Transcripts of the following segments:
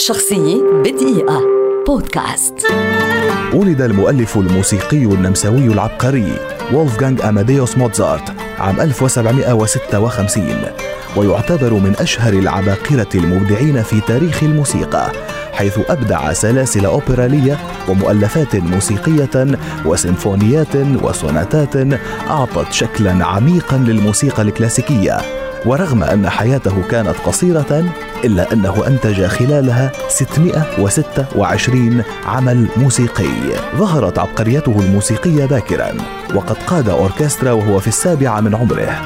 شخصية بدقيقة. بودكاست. ولد المؤلف الموسيقي النمساوي العبقري وولفغانغ أماديوس موتزارت عام 1756 ويعتبر من أشهر العباقرة المبدعين في تاريخ الموسيقى حيث أبدع سلاسل أوبرالية ومؤلفات موسيقية وسيمفونيات وسوناتات أعطت شكلا عميقا للموسيقى الكلاسيكية ورغم أن حياته كانت قصيرة إلا أنه أنتج خلالها 626 عمل موسيقي. ظهرت عبقريته الموسيقية باكرا وقد قاد أوركسترا وهو في السابعة من عمره.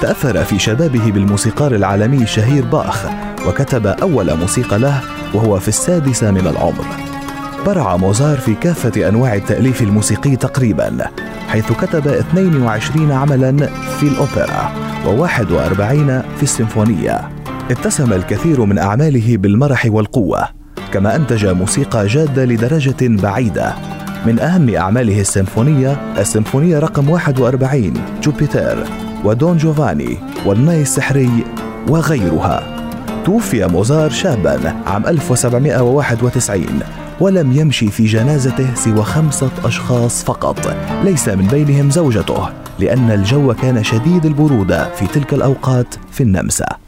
تأثر في شبابه بالموسيقار العالمي الشهير باخ وكتب أول موسيقى له وهو في السادسة من العمر. برع موزار في كافة أنواع التأليف الموسيقي تقريبا حيث كتب 22 عملا في الأوبرا و41 في السيمفونية. اتسم الكثير من أعماله بالمرح والقوة كما أنتج موسيقى جادة لدرجة بعيدة. من أهم أعماله السيمفونية السيمفونية رقم 41 جوبيتر ودون جوفاني والناي السحري وغيرها. توفي موزار شابا عام 1791 ولم يمشي في جنازته سوى خمسة أشخاص فقط. ليس من بينهم زوجته لأن الجو كان شديد البرودة في تلك الأوقات في النمسا.